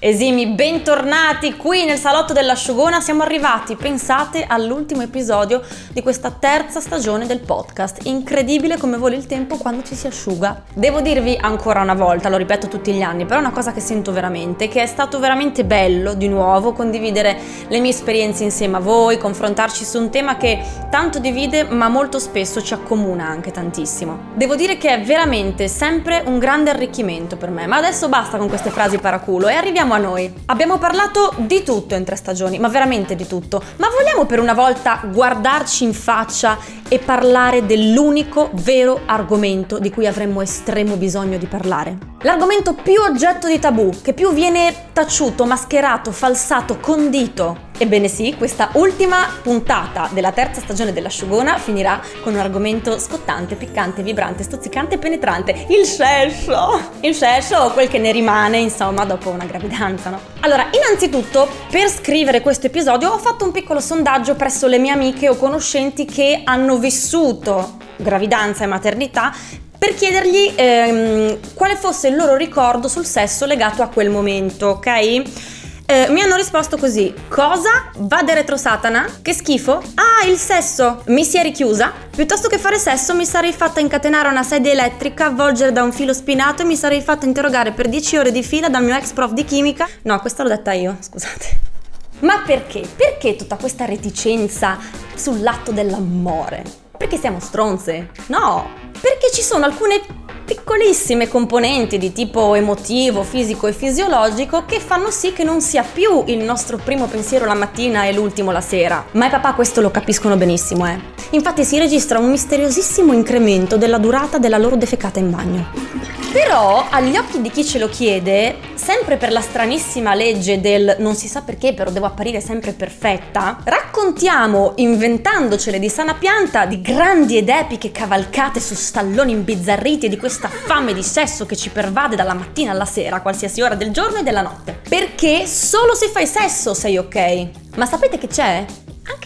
Esimi, bentornati qui nel salotto dell'asciugona. Siamo arrivati, pensate, all'ultimo episodio di questa terza stagione del podcast. Incredibile come vola il tempo quando ci si asciuga. Devo dirvi ancora una volta, lo ripeto tutti gli anni, però è una cosa che sento veramente, che è stato veramente bello di nuovo condividere le mie esperienze insieme a voi, confrontarci su un tema che tanto divide ma molto spesso ci accomuna anche tantissimo. Devo dire che è veramente sempre un grande arricchimento per me, ma adesso basta con queste frasi paraculo e arriviamo veniamo a noi. Abbiamo parlato di tutto in tre stagioni, ma veramente di tutto. Ma vogliamo per una volta guardarci in faccia e parlare dell'unico vero argomento di cui avremmo estremo bisogno di parlare? L'argomento più oggetto di tabù, che più viene taciuto, mascherato, falsato, condito. Ebbene sì, questa ultima puntata della terza stagione dell'asciugona finirà con un argomento scottante, piccante, vibrante, stuzzicante e penetrante. Il sesso! Il sesso o quel che ne rimane, insomma, dopo una gravidanza, no? Allora, innanzitutto, per scrivere questo episodio ho fatto un piccolo sondaggio presso le mie amiche o conoscenti che hanno vissuto gravidanza e maternità per chiedergli ehm, quale fosse il loro ricordo sul sesso legato a quel momento, ok? Eh, mi hanno risposto così: Cosa? Vade retro Satana? Che schifo? Ah, il sesso! Mi si è richiusa? Piuttosto che fare sesso, mi sarei fatta incatenare una sedia elettrica, avvolgere da un filo spinato e mi sarei fatta interrogare per 10 ore di fila dal mio ex prof di chimica. No, questa l'ho detta io, scusate. Ma perché? Perché tutta questa reticenza sull'atto dell'amore? Perché siamo stronze? No, perché ci sono alcune piccolissime componenti di tipo emotivo, fisico e fisiologico che fanno sì che non sia più il nostro primo pensiero la mattina e l'ultimo la sera. Ma i papà questo lo capiscono benissimo, eh. Infatti si registra un misteriosissimo incremento della durata della loro defecata in bagno. Però agli occhi di chi ce lo chiede, sempre per la stranissima legge del non si sa perché, però devo apparire sempre perfetta, raccontiamo, inventandocele di sana pianta, di grandi ed epiche cavalcate su stalloni imbizzarriti e di questa fame di sesso che ci pervade dalla mattina alla sera, a qualsiasi ora del giorno e della notte. Perché solo se fai sesso sei ok. Ma sapete che c'è?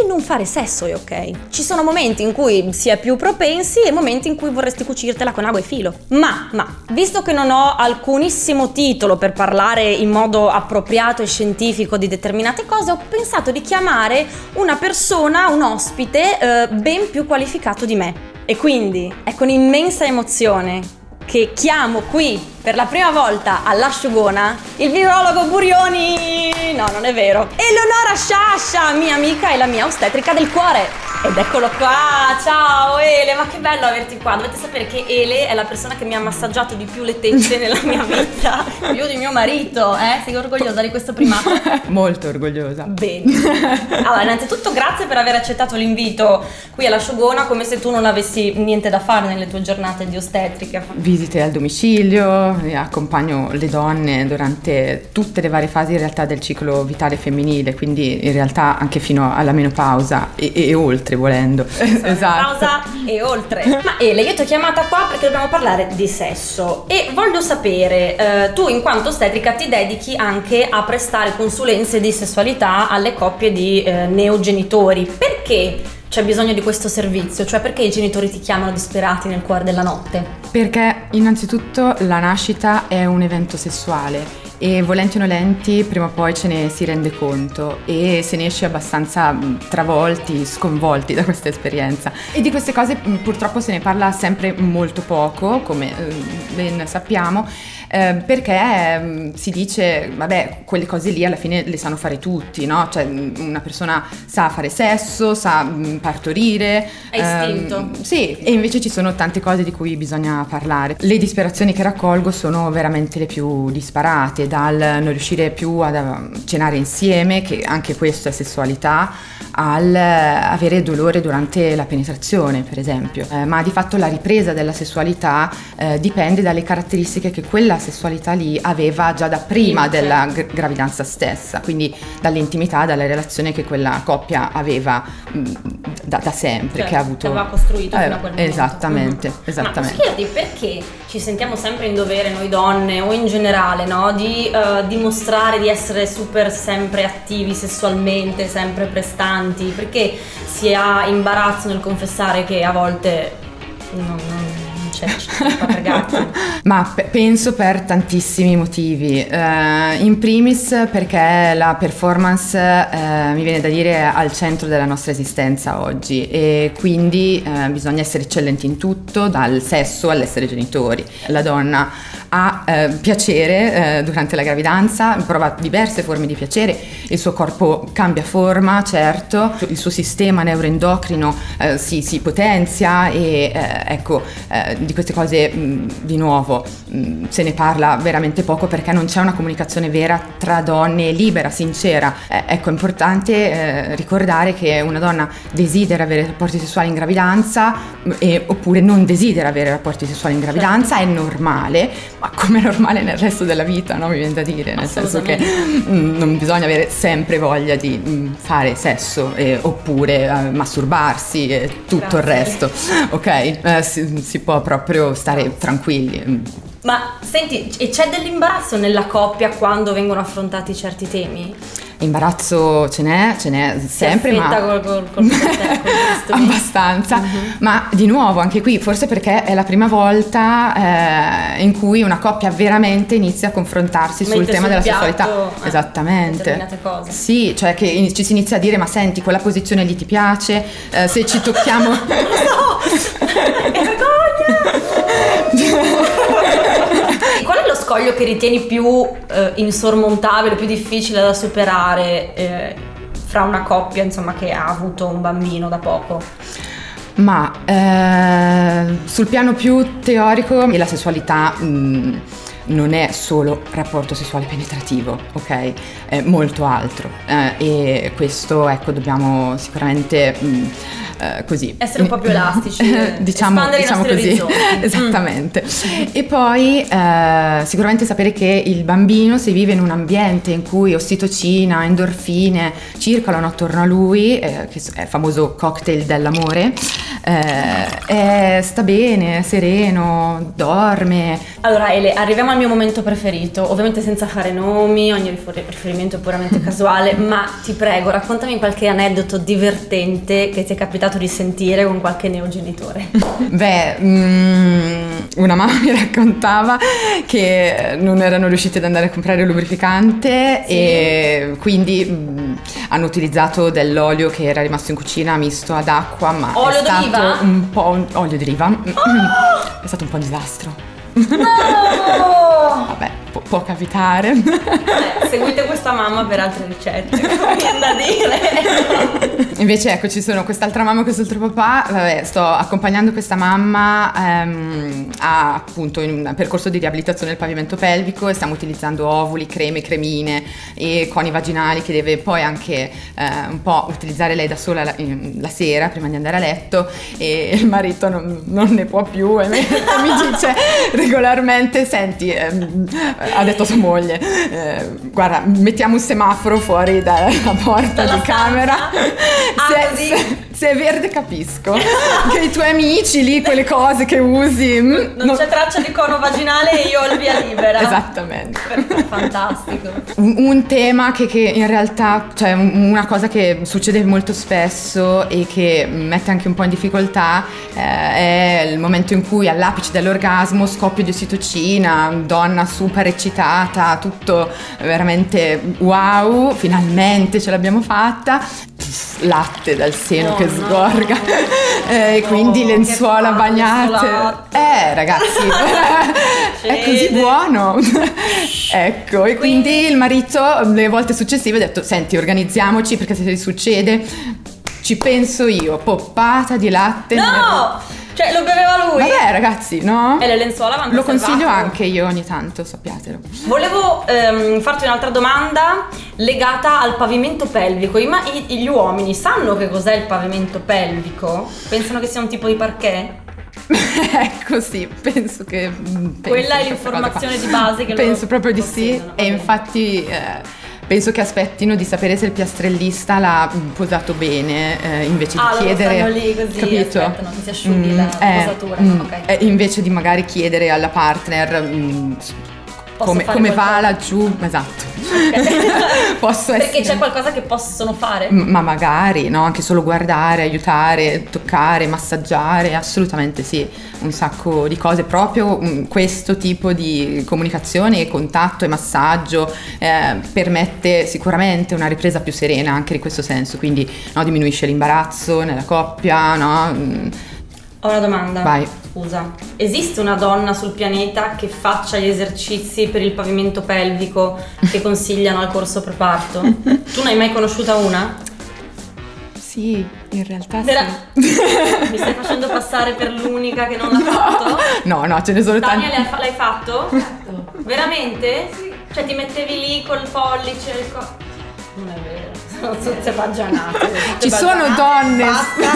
Anche non fare sesso è ok. Ci sono momenti in cui si è più propensi e momenti in cui vorresti cucirtela con agua e filo. Ma, ma, visto che non ho alcunissimo titolo per parlare in modo appropriato e scientifico di determinate cose, ho pensato di chiamare una persona, un ospite, eh, ben più qualificato di me. E quindi è con immensa emozione che chiamo qui per la prima volta all'asciugona il virologo Burioni. No, non è vero. Eleonora Sciascia, mia amica e la mia ostetrica del cuore. Ed eccolo qua, ciao Ele, ma che bello averti qua. Dovete sapere che Ele è la persona che mi ha massaggiato di più le tette nella mia vita, più di mio marito, eh? Sei orgogliosa di questo primato? Molto orgogliosa. Bene. Allora, innanzitutto grazie per aver accettato l'invito qui all'asciugona, come se tu non avessi niente da fare nelle tue giornate di ostetrica. Visite al domicilio, accompagno le donne durante tutte le varie fasi in realtà del ciclo vitale femminile, quindi in realtà anche fino alla menopausa e, e oltre volendo. esatto. Pausa e oltre. Ma Ele, io ti ho chiamata qua perché dobbiamo parlare di sesso e voglio sapere, eh, tu in quanto ostetrica ti dedichi anche a prestare consulenze di sessualità alle coppie di eh, neogenitori. Perché? c'è bisogno di questo servizio? Cioè perché i genitori ti chiamano disperati nel cuore della notte? Perché innanzitutto la nascita è un evento sessuale e volenti o nolenti prima o poi ce ne si rende conto e se ne esce abbastanza travolti, sconvolti da questa esperienza. E di queste cose purtroppo se ne parla sempre molto poco, come eh, ben sappiamo, eh, perché si dice, vabbè, quelle cose lì alla fine le sanno fare tutti, no? Cioè una persona sa fare sesso, sa partorire. È istinto. Ehm, sì, e invece ci sono tante cose di cui bisogna parlare. Le disperazioni che raccolgo sono veramente le più disparate, dal non riuscire più a cenare insieme, che anche questo è sessualità, al avere dolore durante la penetrazione, per esempio. Eh, ma di fatto la ripresa della sessualità eh, dipende dalle caratteristiche che quella sessualità lì aveva già da prima della g- gravidanza stessa, quindi dall'intimità, dalla relazione che quella coppia aveva mh, da, da, sempre, certo, che ha avuto... Che aveva costruito fino a quel momento. Esattamente, mm-hmm. esattamente. Ma posso perché ci sentiamo sempre in dovere noi donne o in generale, no? Di uh, dimostrare di essere super sempre attivi sessualmente, sempre prestanti, perché si ha imbarazzo nel confessare che a volte non, non cioè, per gatti. Ma pe- penso per tantissimi motivi. Uh, in primis perché la performance uh, mi viene da dire è al centro della nostra esistenza oggi e quindi uh, bisogna essere eccellenti in tutto, dal sesso all'essere genitori. La donna ha piacere durante la gravidanza, prova diverse forme di piacere, il suo corpo cambia forma, certo, il suo sistema neuroendocrino si, si, potenzia e ecco di queste cose mh, di nuovo mh, se ne parla veramente poco perché non c'è una comunicazione vera tra donne libera, sincera. Eh, ecco, è importante eh, ricordare che una donna desidera avere rapporti sessuali in gravidanza e, oppure non desidera avere rapporti sessuali in gravidanza, è normale, ma come è normale nel resto della vita, no? mi viene da dire, nel senso che mh, non bisogna avere sempre voglia di fare sesso eh, oppure masturbarsi e tutto Grazie. il resto, ok? Eh, si, si può proprio stare tranquilli. Ma senti, e c'è dell'imbarazzo nella coppia quando vengono affrontati certi temi? Imbarazzo ce n'è, ce n'è sempre, ma col, col, col abbastanza. Uh-huh. Ma di nuovo, anche qui, forse perché è la prima volta eh, in cui una coppia veramente inizia a confrontarsi Mette sul tema della sessualità. Eh, Esattamente. Cose. Sì, cioè che in, ci si inizia a dire, ma senti, quella posizione lì ti piace? Eh, se ci tocchiamo... no! È vergogna! Scoglio che ritieni più eh, insormontabile, più difficile da superare eh, fra una coppia insomma, che ha avuto un bambino da poco? Ma eh, sul piano più teorico la sessualità mh, mm, non è solo rapporto sessuale penetrativo, ok? È molto altro eh, e questo ecco dobbiamo sicuramente mh, mm, eh, così. Essere un po' più elastici, diciamo, diciamo così. Esattamente. Mm. E poi eh, sicuramente sapere che il bambino se vive in un ambiente in cui ossitocina, endorfine circolano attorno a lui, eh, che è il famoso cocktail dell'amore, eh, sta bene, è sereno, dorme. Allora Ele, arriviamo al mio momento preferito, ovviamente senza fare nomi, ogni riferimento è puramente casuale, ma ti prego raccontami qualche aneddoto divertente che ti è capitato capitato di sentire con qualche neogenitore? Beh, mm, una mamma mi raccontava che non erano riusciti ad andare a comprare il lubrificante sì. e quindi mm, hanno utilizzato dell'olio che era rimasto in cucina misto ad acqua, ma olio è stato d'oliva? un po' un olio d'oliva. Oh! È stato un po' un disastro. No! Vabbè, può capitare. Eh, seguite questa mamma per altre ricette, da dire. Invece ecco, ci sono quest'altra mamma e quest'altro papà, vabbè, sto accompagnando questa mamma ehm, a, appunto in un percorso di riabilitazione del pavimento pelvico e stiamo utilizzando ovuli, creme, cremine e coni vaginali che deve poi anche eh, un po' utilizzare lei da sola la, la, sera prima di andare a letto e il marito non, non ne può più e mi, mi dice regolarmente, senti, ehm, ha detto a sua moglie, eh, guarda, mettiamo un semaforo fuori dalla porta Dalla di camera. Ah, se, se, è verde capisco. che i tuoi amici lì, quelle cose che usi... Mm, non, non c'è traccia di cono vaginale e io ho il via libera. Esattamente. Fantastico. Un, un tema che, che, in realtà, cioè una cosa che succede molto spesso e che mette anche un po' in difficoltà eh, è il momento in cui all'apice dell'orgasmo scoppio di ossitocina, donna super eccitata, tutto veramente wow, finalmente ce l'abbiamo fatta. Pff, latte dal seno oh, che no. Sgorga, e quindi lenzuola bagnate. Eh, ragazzi, è così buono. ecco, e quindi, quindi il marito le volte successive ha detto: Senti, organizziamoci perché se succede ci penso io, poppata di latte. No! Nel... Cioè, lo beveva lui? Vabbè, ragazzi, no? E le lenzuola vanno Lo consiglio anche io ogni tanto, sappiatelo. Volevo ehm, farti un'altra domanda legata al pavimento pelvico. Ma gli uomini sanno che cos'è il pavimento pelvico? Pensano che sia un tipo di parquet? ecco sì, penso che... Penso Quella è l'informazione di base che Penso proprio di sì e infatti... Eh, penso che aspettino di sapere se il piastrellista l'ha posato bene eh, invece ah, di chiedere lì così, capito aspettano che si asciughi mm, la eh, posatura mm, okay. eh, invece di magari chiedere alla partner mm, come, come va laggiù, esatto. Okay. Posso essere... Perché c'è qualcosa che possono fare? Ma magari, no? Anche solo guardare, aiutare, toccare, massaggiare, assolutamente sì, un sacco di cose. Proprio mm, questo tipo di comunicazione, contatto e massaggio eh, permette sicuramente una ripresa più serena anche in questo senso, quindi no, diminuisce l'imbarazzo nella coppia, no? Mm. Ho una domanda. Vai. Scusa, esiste una donna sul pianeta che faccia gli esercizi per il pavimento pelvico che consigliano al corso preparto? tu ne hai mai conosciuta una? Sì, in realtà Vera- sì. Mi stai facendo passare per l'unica che non l'ha fatto? No, no, ce ne sono tanti. Daniele, l'hai fatto? Certo. Veramente? Sì. Cioè ti mettevi lì col pollice e il co- Non è vero sono tutte baggianate. Ci sono donne. Basta,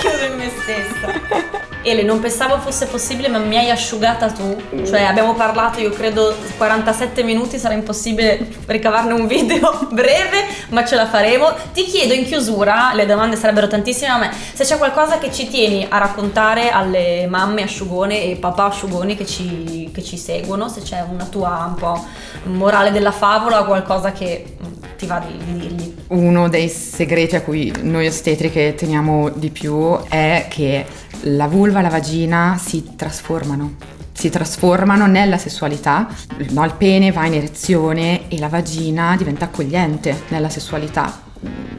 chiudo in me stessa. Ele, non pensavo fosse possibile, ma mi hai asciugata tu. Cioè, abbiamo parlato, io credo, 47 minuti, sarà impossibile ricavarne un video breve, ma ce la faremo. Ti chiedo in chiusura, le domande sarebbero tantissime a me, se c'è qualcosa che ci tieni a raccontare alle mamme asciugone e papà asciugoni che ci, che ci seguono, se c'è una tua un po' morale della favola qualcosa che ti va di dirgli? Uno dei segreti a cui noi ostetriche teniamo di più è che la vulva e la vagina si trasformano si trasformano nella sessualità, no, il pene va in erezione e la vagina diventa accogliente nella sessualità.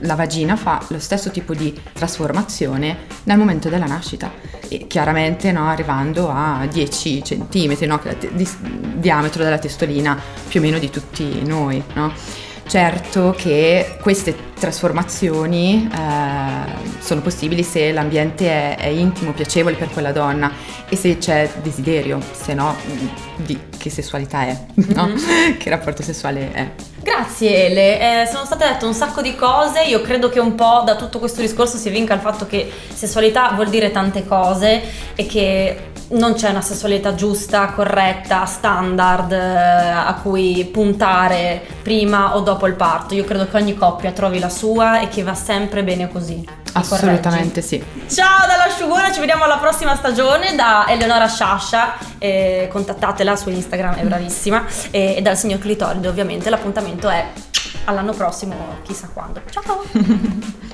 La vagina fa lo stesso tipo di trasformazione nel momento della nascita e chiaramente no, arrivando a 10 cm no, di diametro della testolina più o meno di tutti noi. No? Certo che queste trasformazioni eh, sono possibili se l'ambiente è, è, intimo, piacevole per quella donna e se c'è desiderio, se no di che sessualità è, no? mm-hmm. che rapporto sessuale è. Grazie Ele, eh, sono state dette un sacco di cose, io credo che un po' da tutto questo discorso si vinca il fatto che sessualità vuol dire tante cose e che non c'è una sessualità giusta, corretta, standard eh, a cui puntare prima o dopo il parto. Io credo che ogni coppia trovi la sua e che va sempre bene così. Assolutamente sì. Ciao dall'asciugone, ci vediamo alla prossima stagione da Eleonora Sciascia, eh, contattatela su Instagram, è bravissima, e, e dal signor Clitoride ovviamente l'appuntamento è all'anno prossimo, chissà quando. Ciao!